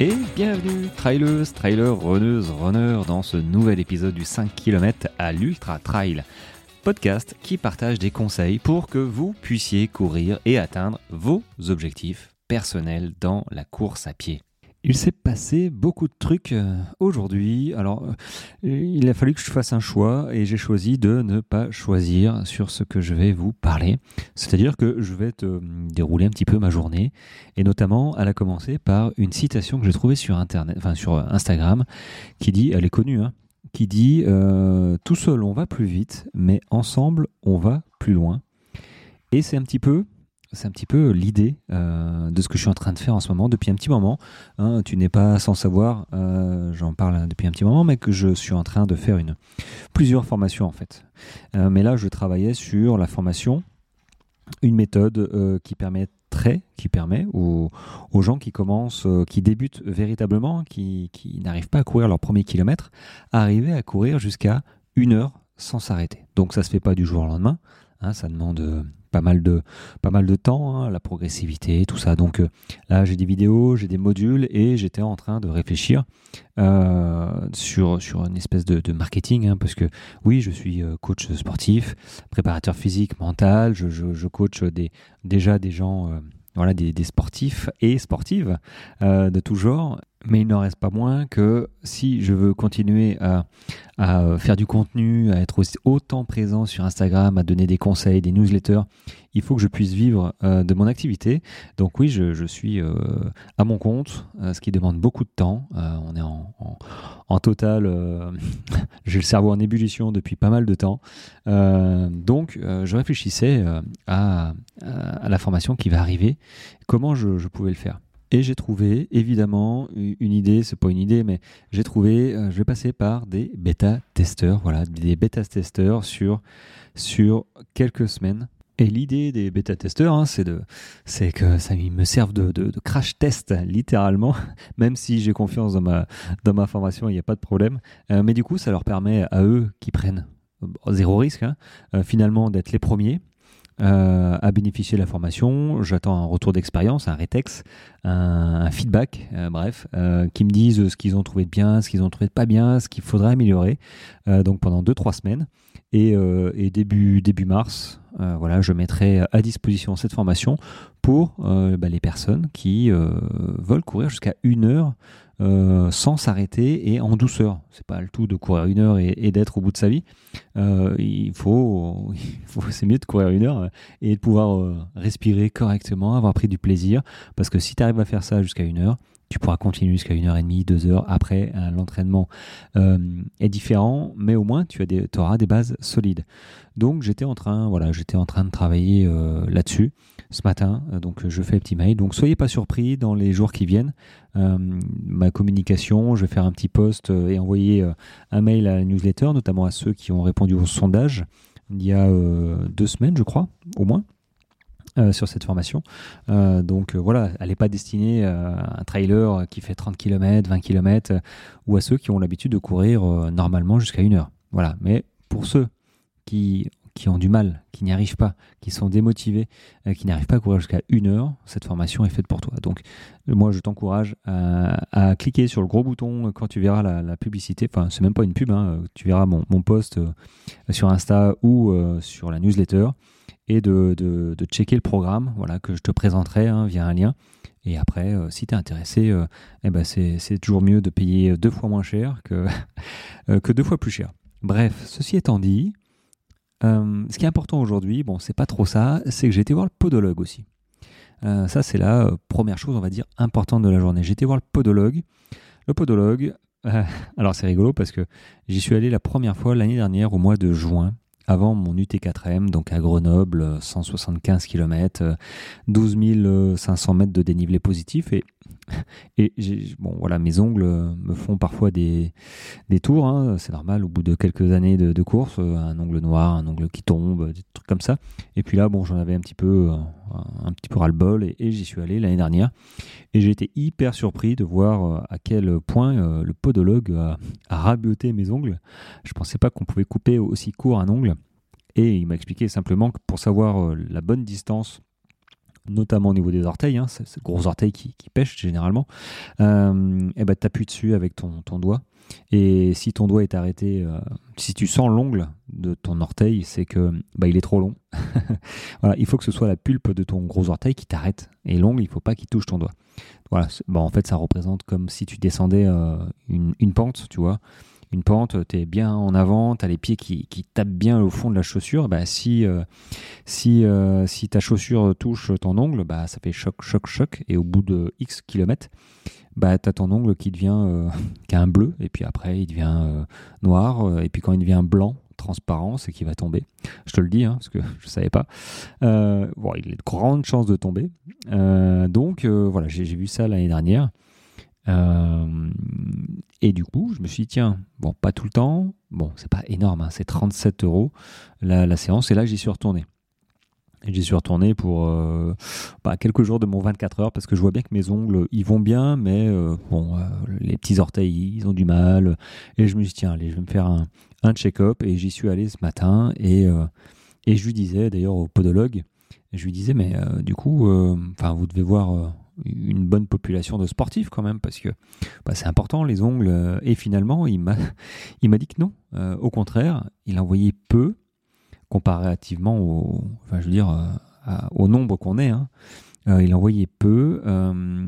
Et bienvenue, trailers, trailers, runneuses, runners, dans ce nouvel épisode du 5 km à l'Ultra Trail. Podcast qui partage des conseils pour que vous puissiez courir et atteindre vos objectifs personnels dans la course à pied. Il s'est passé beaucoup de trucs euh, aujourd'hui. Alors, euh, il a fallu que je fasse un choix et j'ai choisi de ne pas choisir sur ce que je vais vous parler. C'est-à-dire que je vais te dérouler un petit peu ma journée et notamment, elle a commencé par une citation que j'ai trouvée sur internet, enfin sur Instagram, qui dit, elle est connue, hein, qui dit euh, tout seul on va plus vite, mais ensemble on va plus loin. Et c'est un petit peu c'est un petit peu l'idée euh, de ce que je suis en train de faire en ce moment depuis un petit moment. Hein. tu n'es pas sans savoir, euh, j'en parle depuis un petit moment, mais que je suis en train de faire une plusieurs formations en fait. Euh, mais là, je travaillais sur la formation, une méthode qui permettrait, qui permet aux, gens qui commencent, qui débutent véritablement, qui, qui n'arrivent pas à courir leur premier kilomètre, arriver à courir jusqu'à une heure sans s'arrêter. Donc ça se fait pas du jour au lendemain. Hein, ça demande pas mal de, temps, hein, la progressivité, tout ça. Donc euh, là, j'ai des vidéos, j'ai des modules et j'étais en train de réfléchir euh, sur, sur une espèce de, marketing, hein, parce que oui, je suis euh, coach sportif, préparateur physique, mental, je, coach des, déjà des gens, voilà, des, des, sportifs et sportives de tout genre mais il n'en reste pas moins que si je veux continuer à, faire du contenu, à être aussi autant présent sur Instagram, à donner des conseils, des newsletters, il faut que je puisse vivre euh, de mon activité. Donc oui, je, suis euh, à mon compte, euh, ce qui demande beaucoup de temps. on est en, total, j'ai le cerveau en ébullition depuis pas mal de temps. donc je réfléchissais à, la formation qui va arriver, comment je pouvais le faire? Et j'ai trouvé, évidemment, une idée, c'est pas une idée, mais j'ai trouvé, euh, je vais passer par des bêta-testeurs, voilà, des bêta-testeurs sur, sur quelques semaines. Et l'idée des bêta-testeurs, hein, c'est, de, c'est que ça me serve de, de, crash test, littéralement, même si j'ai confiance dans ma, dans ma formation, il n'y a pas de problème. Euh, mais du coup, ça leur permet à eux qui prennent euh, zéro risque, hein, finalement, d'être les premiers euh, à bénéficier de la formation. J'attends un retour d'expérience, un rétex, un, feedback, euh, bref, euh, qui me disent ce qu'ils ont trouvé de bien, ce qu'ils ont trouvé de pas bien, ce qu'il faudrait améliorer. donc pendant 2-3 semaines. Et, début, début mars, voilà, je mettrai à disposition cette formation pour bah, les personnes qui veulent courir jusqu'à une heure euh, sans s'arrêter et en douceur. C'est pas le tout de courir une heure et, d'être au bout de sa vie. Euh, il faut, c'est mieux de courir une heure et de pouvoir euh, respirer correctement, avoir pris du plaisir. Parce que si tu arrives à faire ça jusqu'à une heure, tu pourras continuer jusqu'à une heure et demie, deux heures. Après, l'entraînement est différent, mais au moins tu as des, auras des bases solides. Donc j'étais en train, voilà, j'étais en train de travailler là-dessus ce matin. Euh, donc je fais un petit mail. Donc soyez pas surpris dans les jours qui viennent. Euh, ma communication, je vais faire un petit post euh, et envoyer un mail à la newsletter, notamment à ceux qui ont répondu au sondage il y a deux semaines, je crois, au moins. Sur cette formation. donc voilà, elle n'est pas destinée à un trailer qui fait 30 km, 20 km, ou à ceux qui ont l'habitude de courir normalement jusqu'à une heure. Voilà, mais pour ceux qui qui ont du mal, qui n'y arrivent pas, qui sont démotivés, euh, qui n'arrivent pas à courir jusqu'à une heure, cette formation est faite pour toi. Donc, euh, moi, je t'encourage à, cliquer sur le gros bouton quand tu verras la, publicité. Enfin, c'est même pas une pub, hein, tu verras mon, post euh, sur Insta ou sur la newsletter et de, checker le programme voilà, que je te présenterai hein, via un lien. Et après, si tu es intéressé, eh ben c'est toujours mieux de payer deux fois moins cher que, que deux fois plus cher. Bref, ceci étant dit, euh, ce qui est important aujourd'hui, bon, c'est pas trop ça, c'est que j'ai été voir le podologue aussi. Euh, ça, c'est la euh, première chose, on va dire, importante de la journée. J'ai été voir le podologue. Le podologue, alors c'est rigolo parce que j'y suis allé la première fois l'année dernière au mois de juin avant mon UT4M, donc à Grenoble, 175 km, 12 500 mètres de dénivelé positif. Et et bon, voilà, mes ongles me font parfois des, des tours, hein, c'est normal, au bout de quelques années de, course, euh, un ongle noir, un ongle qui tombe, des trucs comme ça. Et puis là, bon, j'en avais un petit peu, euh, un petit peu ras-le-bol et, j'y suis allé l'année dernière. Et j'ai été hyper surpris de voir euh, à quel point le podologue a, a raboté mes ongles. Je pensais pas qu'on pouvait couper aussi court un ongle. Et il m'a expliqué simplement que pour savoir la bonne distance notamment au niveau des orteils, hein, c'est gros orteils qui, qui pêchent généralement, euh, et ben, tu appuies dessus avec ton, doigt. Et si ton doigt est arrêté, euh, si tu sens l'ongle de ton orteil, c'est que bah, il est trop long. voilà, il faut que ce soit la pulpe de ton gros orteil qui t'arrête. Et l'ongle, il faut pas qu'il touche ton doigt. Voilà, bon, en fait, ça représente comme si tu descendais euh, une, une, pente, tu vois une pente, tu es bien en avant, tu as les pieds qui, tapent bien au fond de la chaussure, bah, si, euh, si, euh, si ta chaussure touche ton ongle, bah, ça fait choc, choc, choc, et au bout de X kilomètres, bah, tu as ton ongle qui devient euh, qui a un bleu, et puis après il devient noir, et puis quand il devient blanc, transparent, c'est qu'il va tomber. Je te le dis, hein, parce que je ne savais pas. bon, il a de grandes chances de tomber. donc voilà, j'ai vu ça l'année dernière. Euh, et du coup, je me suis dit, tiens, bon, pas tout le temps. Bon, c'est pas énorme, hein, c'est 37 euros la, séance. Et là, j'y suis retourné. J'y suis retourné pour euh, bah, quelques jours de mon 24 heures parce que je vois bien que mes ongles, ils vont bien, mais euh, bon, les petits orteils, ils ont du mal. Et je me suis dit, tiens, allez, je vais me faire un, un check-up. Et j'y suis allé ce matin. Et, et je lui disais, d'ailleurs, au podologue, je lui disais, mais du coup, enfin, vous devez voir une bonne population de sportifs quand même, parce que bah, c'est important les ongles. Euh, et finalement, il m'a, dit que non. Euh, au contraire, il envoyait peu comparativement au, enfin, je veux dire, euh, au nombre qu'on est. Hein. il envoyait peu,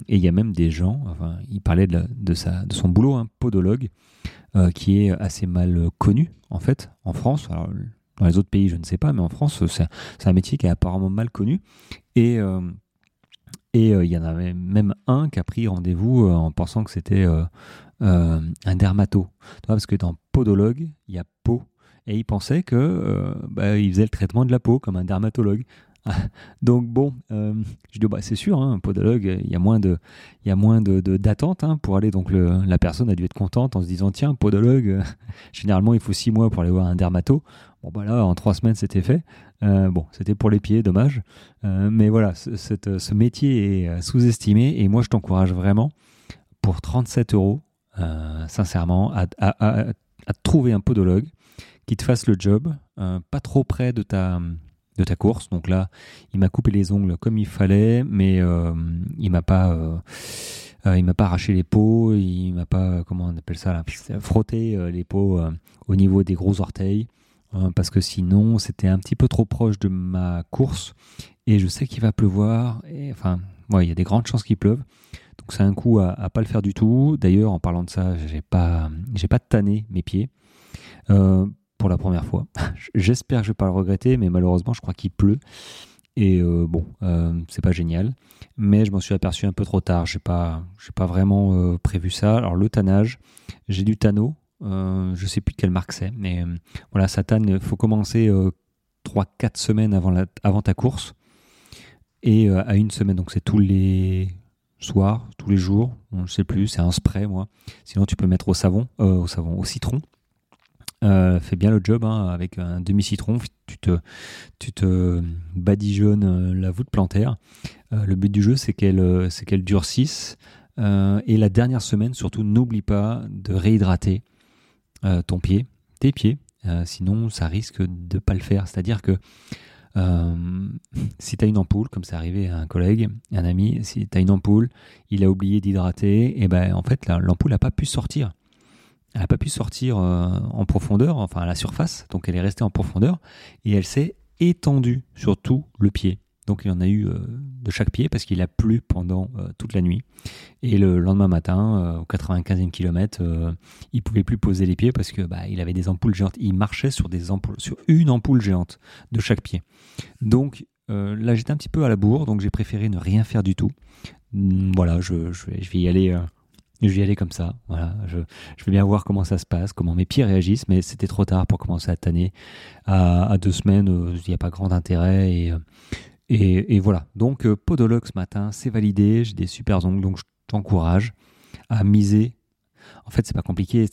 et il y a même des gens. Enfin, il parlait de, de, sa, de son boulot, un hein, podologue, qui est assez mal connu en fait en France. Dans les autres pays, je ne sais pas, mais en France, c'est un métier qui est apparemment mal connu. Et et euh, il y en avait même un qui a pris rendez-vous euh, en pensant que c'était euh, un dermato. Parce que dans podologue, il y a peau. Et il pensait que bah, faisait le traitement de la peau comme un dermatologue. Donc bon, je dis bah, c'est sûr, hein, un podologue, il y a moins de, il y a moins de d'attente hein, pour aller. Donc la personne a dû être contente en se disant tiens podologue, généralement il faut six mois pour aller voir un dermato. Bon bah là en trois semaines c'était fait. Euh, bon, c'était pour les pieds, dommage. Euh, mais voilà, ce, métier est euh, sous-estimé et moi je t'encourage vraiment pour 37 euros, sincèrement, à, trouver un podologue qui te fasse le job, pas trop près de ta, de ta course. Donc là, il m'a coupé les ongles comme il fallait, mais il m'a pas. il m'a pas arraché les peaux, il m'a pas, comment on appelle ça frotté les peaux au niveau des gros orteils. Parce que sinon c'était un petit peu trop proche de ma course et je sais qu'il va pleuvoir. Et, enfin, il y a des grandes chances qu'il pleuve. Donc c'est un coup à, ne pas le faire du tout. D'ailleurs, en parlant de ça, j'ai pas, j'ai pas tanné mes pieds euh, pour la première fois. J'espère que je vais pas le regretter, mais malheureusement, je crois qu'il pleut. Et euh, bon, euh, c'est pas génial, mais je m'en suis aperçu un peu trop tard. J'ai pas, j'ai pas vraiment prévu ça. Alors le tannage, j'ai du tanneau, euh, je sais plus de quelle marque c'est, mais euh, voilà, Satan, il faut commencer 3-4 euh, semaines avant, la, avant ta course et à une semaine. Donc c'est tous les soirs, tous les jours, je ne sais plus, c'est un spray moi. Sinon tu peux mettre au savon, au savon, au citron. Fais bien le job hein, avec un demi-citron, tu te, tu te badigeonnes la voûte plantaire. le but du jeu c'est qu'elle qu'elle durcisse. et la dernière semaine, surtout, n'oublie pas de réhydrater euh, ton pied, tes pieds, euh, sinon ça risque de pas le faire. C'est-à-dire que euh, si tu as une ampoule, comme c'est arrivé à un collègue, un ami, si tu as une ampoule, il a oublié d'hydrater, et ben en fait l'ampoule n'a pas pu sortir. Elle n'a pas pu sortir en profondeur, enfin à la surface, donc elle est restée en profondeur, et elle s'est étendue sur tout le pied. Donc il en a eu euh, de chaque pied parce qu'il a plu pendant euh, toute la nuit. Et le lendemain matin, euh, au 95e kilomètre, il pouvait plus poser les pieds parce que bah, il avait des ampoules géantes. Il marchait sur des ampoules, sur une ampoule géante de chaque pied. Donc là j'étais un petit peu à la bourre, donc j'ai préféré ne rien faire du tout. Mm, voilà, je vais, y aller. Je vais y aller comme ça. Voilà, je, je, vais bien voir comment ça se passe, comment mes pieds réagissent, mais c'était trop tard pour commencer à tanner. À, deux semaines, il n'y a pas grand intérêt et et, voilà. Donc, euh, podologue ce matin, c'est validé. J'ai des super ongles, donc je t'encourage à miser. En fait, c'est pas compliqué.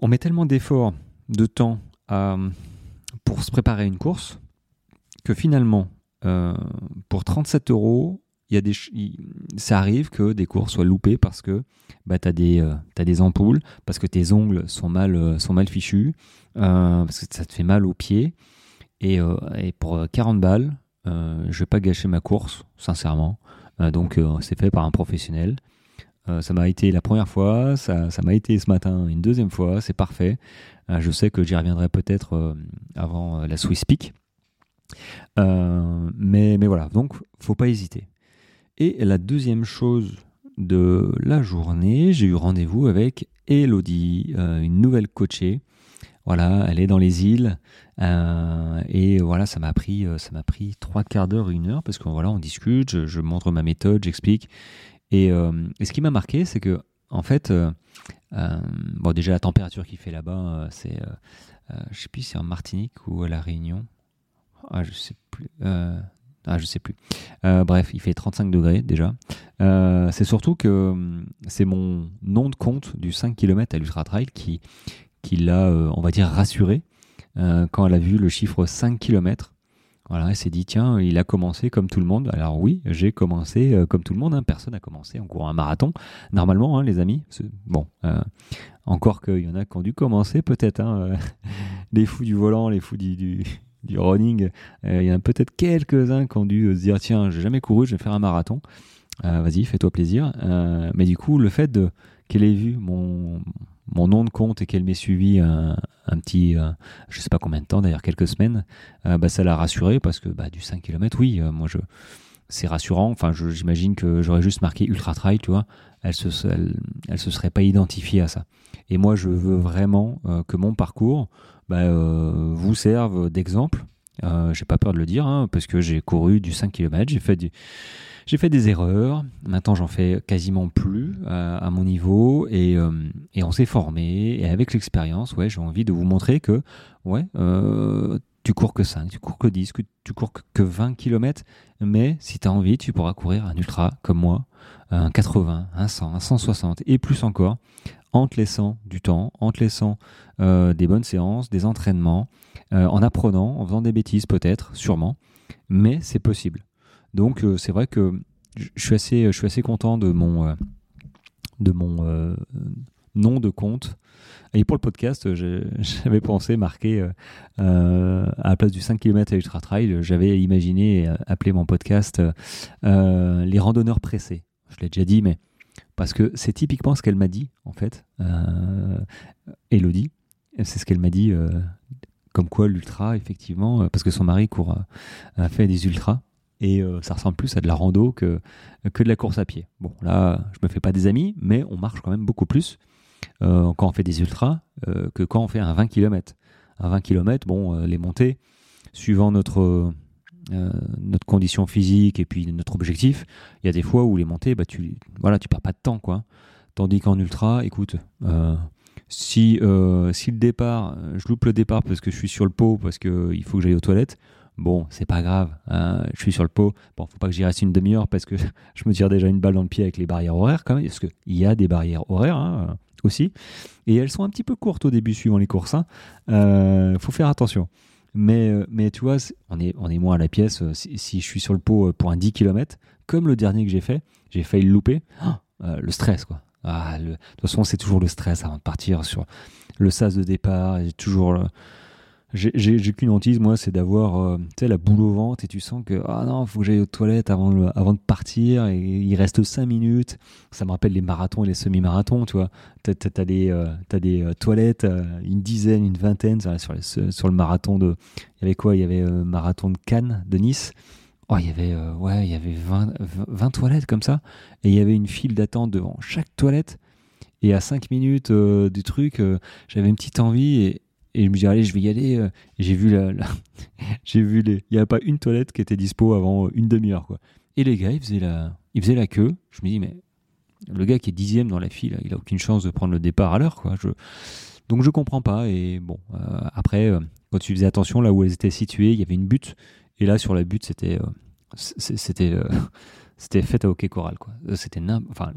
On met tellement d'efforts, de temps pour se préparer à une course que finalement, euh, pour 37 euros, il ça arrive que des courses soient loupées parce que bah, tu as, euh, des ampoules, parce que tes ongles sont mal, sont mal fichus, parce que ça te fait mal aux pieds. Et, et pour 40 balles, je vais pas gâcher ma course, sincèrement. donc c'est fait par un professionnel. ça m'a été la première fois, ça, ça m'a été ce matin une deuxième fois, c'est parfait. je sais que j'y reviendrai peut-être avant la Swiss Peak. mais, mais voilà, donc faut pas hésiter. Et la deuxième chose de la journée, j'ai eu rendez-vous avec Elodie, euh, une nouvelle coachée. Voilà, elle est dans les îles euh, et voilà, ça m'a pris, euh, ça m'a pris trois quarts d'heure, une heure parce qu'on voilà, on discute, je, montre ma méthode, j'explique. Et, ce qui m'a marqué, c'est que en fait, bon déjà la température qu'il fait là-bas, c'est, je sais plus, c'est en Martinique ou à la Réunion. Ah, je sais plus. Ah, je sais plus. Euh, bref, il fait 35 degrés déjà. Euh, c'est surtout que hum, c'est mon nom de compte du 5 km à l'Ultra Trail qui, l'a, euh, on va dire, rassuré quand elle a vu le chiffre 5 km. Voilà, elle s'est dit, tiens, il a commencé comme tout le monde. Alors oui, j'ai commencé comme tout le monde. Hein. Personne n'a commencé en courant un marathon. Normalement, hein, les amis. Bon, encore qu'il y en a qui ont dû commencer peut-être. Hein, les fous du volant, les fous du running, euh, il y en a peut-être quelques-uns qui ont dû euh, se dire tiens, j'ai jamais couru, je vais faire un marathon. Euh, vas-y, fais-toi plaisir. mais du coup, le fait de qu'elle ait vu mon, nom de compte et qu'elle m'ait suivi un, petit, je sais pas combien de temps, d'ailleurs quelques semaines, bah, ça l'a rassuré parce que bah, du 5 km, oui, moi je, c'est rassurant. Enfin, j'imagine que j'aurais juste marqué ultra trail, tu vois, elle se, elle, se serait pas identifiée à ça. Et moi, je veux vraiment que mon parcours, bah, euh, vous servent d'exemple. Euh, j'ai pas peur de le dire, hein, parce que j'ai couru du 5 km, j'ai fait des erreurs, maintenant j'en fais quasiment plus euh, à mon niveau. Et, et on s'est formé. Et avec l'expérience, ouais, j'ai envie de vous montrer que ouais, tu cours que 5, tu cours que 10, que tu cours que 20 km, mais si tu as envie, tu pourras courir un ultra comme moi, un 80, un 100, un 160 et plus encore en te laissant du temps, en te laissant euh, des bonnes séances, des entraînements, euh, en apprenant, en faisant des bêtises peut-être, sûrement, mais c'est possible. Donc euh, c'est vrai que je suis assez, je suis assez content de mon, de mon nom de compte. Et pour le podcast, j'avais pensé marquer à la place du 5 km Ultra Trail, j'avais imaginé appeler mon podcast Les randonneurs pressés. Je l'ai déjà dit, mais parce que c'est typiquement ce qu'elle m'a dit, en fait, euh, Elodie. C'est ce qu'elle m'a dit, euh, comme quoi l'ultra, effectivement, euh, parce que son mari court, a fait des ultras, et ça ressemble plus à de la rando que, que de la course à pied. Bon, là, je me fais pas des amis, mais on marche quand même beaucoup plus quand on fait des ultras que quand on fait un 20 km. Un 20 km, bon, les montées, suivant notre euh, notre condition physique et puis notre objectif, il y a des fois où les montées, bah, tu voilà, tu perds pas de temps. quoi. Tandis qu'en ultra, écoute, euh, si, euh, si le départ, je loupe le départ parce que je suis sur le pot, parce qu'il faut que j'aille aux toilettes, bon, c'est pas grave, hein, je suis sur le pot. Bon, faut pas que j'y reste une demi-heure parce que je me tire déjà une balle dans le pied avec les barrières horaires quand même, parce qu'il y a des barrières horaires hein, aussi. Et elles sont un petit peu courtes au début suivant les courses. Hein. faut faire attention. Mais, euh, mais tu vois, on est, on est moins à la pièce. Euh, si, je suis sur le pot euh, pour un 10 km, comme le dernier que j'ai fait, j'ai failli le louper. Ah, le stress, quoi. Ah, de toute façon, c'est toujours le stress avant de partir sur le sas de départ. Toujours j'ai qu'une hantise, moi, c'est d'avoir euh, la boule au ventre et tu sens que ah non, faut que j'aille aux toilettes avant, avant de partir et il reste 5 minutes. Ça me rappelle les marathons et les semi-marathons, tu vois. T'as as, des, euh, des euh, toilettes, une dizaine, une vingtaine sur, sur, le marathon de. Il y avait quoi? Il y avait marathon de Cannes, de Nice. Oh, il y avait, ouais, il y avait 20, 20 toilettes comme ça et il y avait une file d'attente devant chaque toilette. Et à 5 minutes du truc, j'avais une petite envie et, et je me dis, allez, je vais y aller. Euh, j'ai vu la, j'ai vu les, il n'y avait pas une toilette qui était dispo avant une demi-heure, quoi. Et les gars, ils faisaient la, ils faisaient la queue. Je me dis, mais le gars qui est dixième dans la file, il a aucune chance de prendre le départ à l'heure, quoi. Je, donc je comprends pas. Et bon, euh, après, euh, quand tu faisais attention là où elles étaient situées, il y avait une butte. Et là, sur la butte, c'était, c'était, c'était fait à hockey choral, quoi. C'était enfin,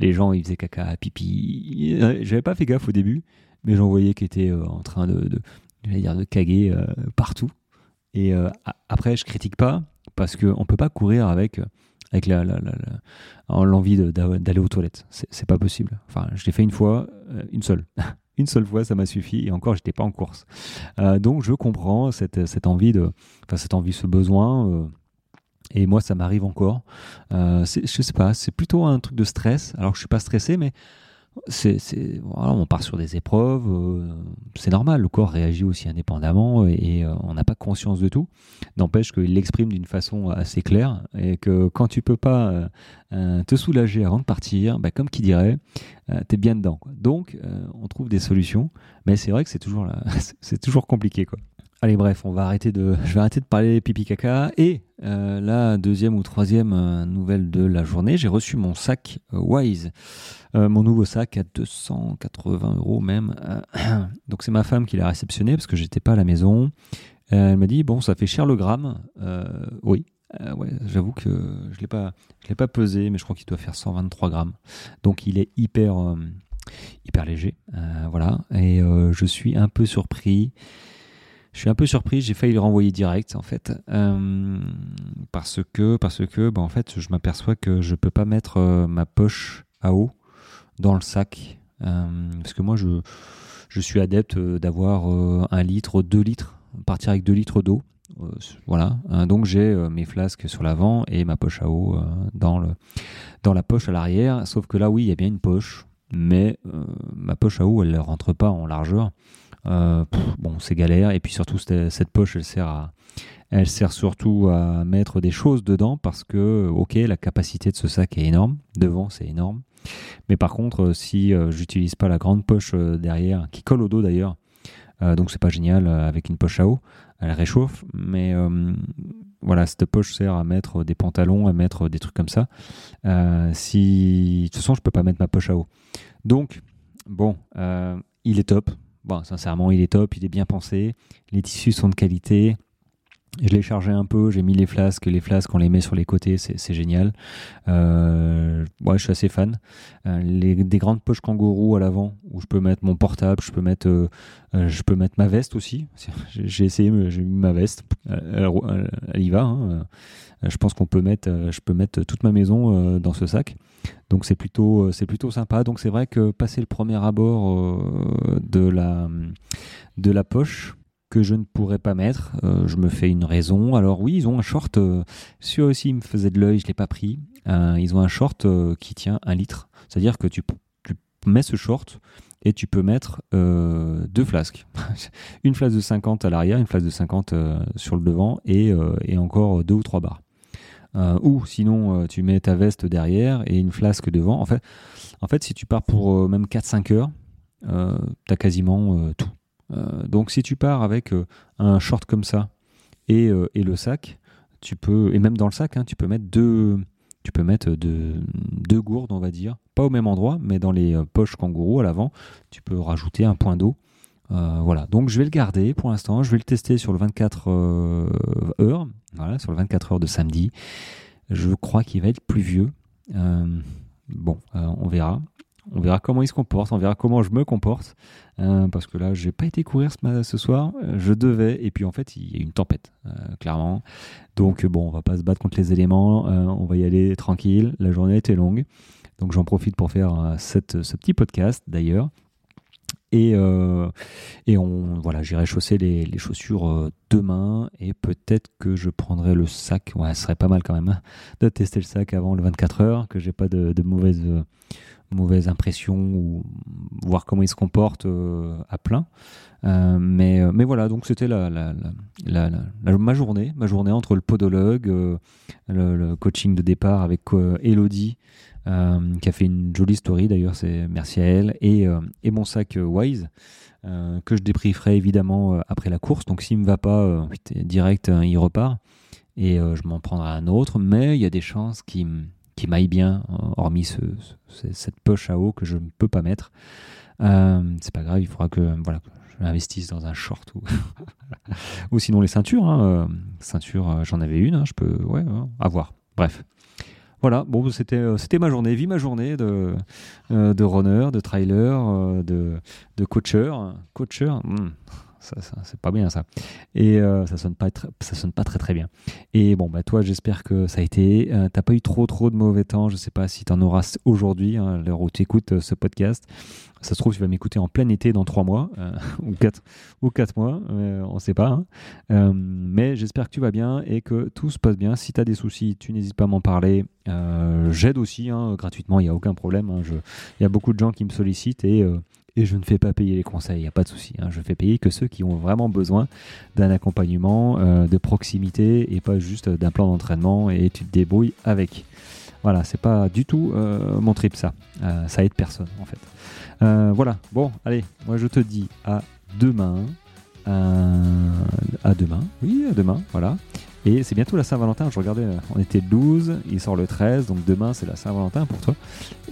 les gens, ils faisaient caca, pipi. J'avais pas fait gaffe au début mais j'en voyais qui étaient euh, en train de, de, dire, de caguer euh, partout. Et euh, après, je critique pas parce qu'on ne peut pas courir avec, avec l'envie d'aller aux toilettes. C'est pas possible. Enfin, je l'ai fait une fois, une seule. une seule fois, ça m'a suffi. Et encore, j'étais pas en course. donc, je comprends cette, cette envie de, cette envie, ce besoin. et moi, ça m'arrive encore. je sais pas, c'est plutôt un truc de stress. Alors je suis pas stressé, mais on part sur des épreuves, euh, c'est normal, le corps réagit aussi indépendamment et, euh, on n'a pas conscience de tout. N'empêche qu'il l'exprime d'une façon assez claire et que quand tu peux pas euh, te soulager avant de partir, bah, comme qui dirait, tu es bien dedans. Donc on trouve des solutions, mais c'est vrai que c'est toujours, toujours compliqué. Quoi. Allez, bref, on va arrêter de, je vais arrêter de parler pipi caca. Et euh, la deuxième ou troisième euh, nouvelle de la journée, j'ai reçu mon sac euh, Wise, mon nouveau sac à 280 euros même. donc c'est ma femme qui l'a réceptionné parce que j'étais pas à la maison. elle m'a dit bon, ça fait cher le gramme. oui, ouais, j'avoue que je l'ai pas, je l'ai pas pesé, mais je crois qu'il doit faire 123 grammes. Donc il est hyper, hyper léger. voilà, et je suis un peu surpris. Je suis un peu surpris, j'ai failli le renvoyer direct en fait, euh, parce que parce que bah, en fait je m'aperçois que je peux pas mettre euh, ma poche à eau dans le sac, euh, parce que moi je je suis adepte d'avoir un litre, deux litres, partir avec deux litres d'eau, voilà. donc j'ai mes flasques sur l'avant et ma poche à eau dans le dans la poche à l'arrière, sauf que là oui il y a bien une poche, mais ma poche à eau elle ne rentre pas en largeur. Euh, bon, c'est galère. Et puis surtout, cette, poche, elle sert à, elle sert surtout à mettre des choses dedans parce que, ok, la capacité de ce sac est énorme. Devant, c'est énorme. Mais par contre, euh, si euh, j'utilise pas la grande poche derrière, qui colle au dos d'ailleurs, donc c'est pas génial avec une poche à eau, elle réchauffe. Mais voilà, cette poche sert à mettre des pantalons, à mettre des trucs comme ça. si de toute façon, je peux pas mettre ma poche à eau. Donc, bon, il est top. Bon, sincèrement, il est top, il est bien pensé. Les tissus sont de qualité. Je l'ai chargé un peu, j'ai mis les flasques, les flasques on les met sur les côtés, c'est génial. Euh, je suis assez fan. Euh, les, des grandes poches kangourou à l'avant où je peux mettre mon portable, je peux mettre, euh, je peux mettre ma veste aussi. J'ai essayé, j'ai mis ma veste, elle, y va. Hein. Je pense qu'on peut mettre, je peux mettre toute ma maison dans ce sac. Donc c'est plutôt, c'est plutôt sympa. Donc c'est vrai que passer le premier abord de la, de la poche, que je ne pourrais pas mettre. Euh, je me fais une raison. Alors oui, ils ont un short. Euh, celui aussi me faisait de l'œil, je l'ai pas pris. Euh, ils ont un short qui tient un litre. C'est-à-dire que tu, mets ce short et tu peux mettre deux flasques. une flasque de 50 à l'arrière, une flasque de 50 sur le devant et, et, encore deux ou trois barres. ou sinon, tu mets ta veste derrière et une flasque devant. En fait, en fait si tu pars pour même 4-5 heures, tu as quasiment tout. Euh, donc si tu pars avec euh, un short comme ça et, euh, et, le sac, tu peux et même dans le sac, hein, tu peux mettre deux, tu peux mettre deux, deux, gourdes, on va dire, pas au même endroit, mais dans les poches kangourou à l'avant, tu peux rajouter un point d'eau. voilà, donc je vais le garder pour l'instant, je vais le tester sur le 24 heures, voilà, sur le 24 heures de samedi. Je crois qu'il va être pluvieux. bon, on verra. On verra comment il se comporte, on verra comment je me comporte. Euh, parce que là, j'ai pas été courir ce, soir. Je devais, et puis en fait, il y a une tempête, euh, clairement. Donc bon, on va pas se battre contre les éléments. Euh, on va y aller tranquille. La journée était longue, donc j'en profite pour faire ce petit podcast d'ailleurs. Et, et on, voilà, j'irai chausser les, les chaussures demain et peut-être que je prendrai le sac. Ouais, ce serait pas mal quand même hein, de tester le sac avant le 24 heures, que j'ai pas de, de mauvaises mauvaise impression ou voir comment il se comporte euh, à plein. Euh, mais, euh, mais voilà, donc c'était la, la, la, ma journée, ma journée entre le podologue, le, coaching de départ avec Elodie, qui a fait une jolie story d'ailleurs, c'est merci à elle, et, et mon sac Wise. que je débrieferai évidemment après la course. Donc s'il ne me va pas, direct, il repart. Et je m'en prendrai un autre. Mais il y a des chances qu'il qui m'aille bien, hormis ce, cette poche à eau que je ne peux pas mettre. Euh, c'est pas grave, il faudra que voilà je m'investisse dans un short ou, sinon les ceintures. Hein, euh, ceintures, euh, j'en avais une, hein, je peux, ouais, avoir. Bref. Voilà, bon, c'était c'était ma journée, vie ma journée de runner, de trailer, de coacher, coacher. Hmm. C'est pas bien ça. Et euh, ça sonne pas ça sonne pas très très bien. Et bon bah toi j'espère que ça a été. Euh, t'as pas eu trop trop de mauvais temps. Je sais pas si t'en auras aujourd'hui hein, l'heure où tu écoutes euh, ce podcast. Ça se trouve tu vas m'écouter en plein été dans trois mois ou quatre ou quatre mois. on sait pas. Hein. mais j'espère que tu vas bien et que tout se passe bien. Si tu as des soucis, tu n'hésites pas à m'en parler. J'aide aussi hein, gratuitement. Il y a aucun problème. Il y a beaucoup de gens qui me sollicitent et et je ne fais pas payer les conseils, il n'y a pas de souci. Hein. Je fais payer que ceux qui ont vraiment besoin d'un accompagnement euh, de proximité et pas juste d'un plan d'entraînement et tu te débrouilles avec. Voilà, c'est pas du tout euh, mon trip ça. Euh, ça aide personne en fait. voilà, bon, allez, moi je te dis à demain. à demain, oui, à demain, voilà. Et c'est bientôt la Saint-Valentin, je regardais, on était le 12, il sort le 13, donc demain c'est la Saint-Valentin pour toi.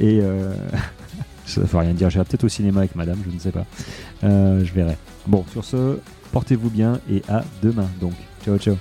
Et Ça ne veut rien dire. J'irai peut-être au cinéma avec madame, je ne sais pas. Euh, je verrai. Bon, sur ce, portez-vous bien et à demain. Donc, ciao, ciao.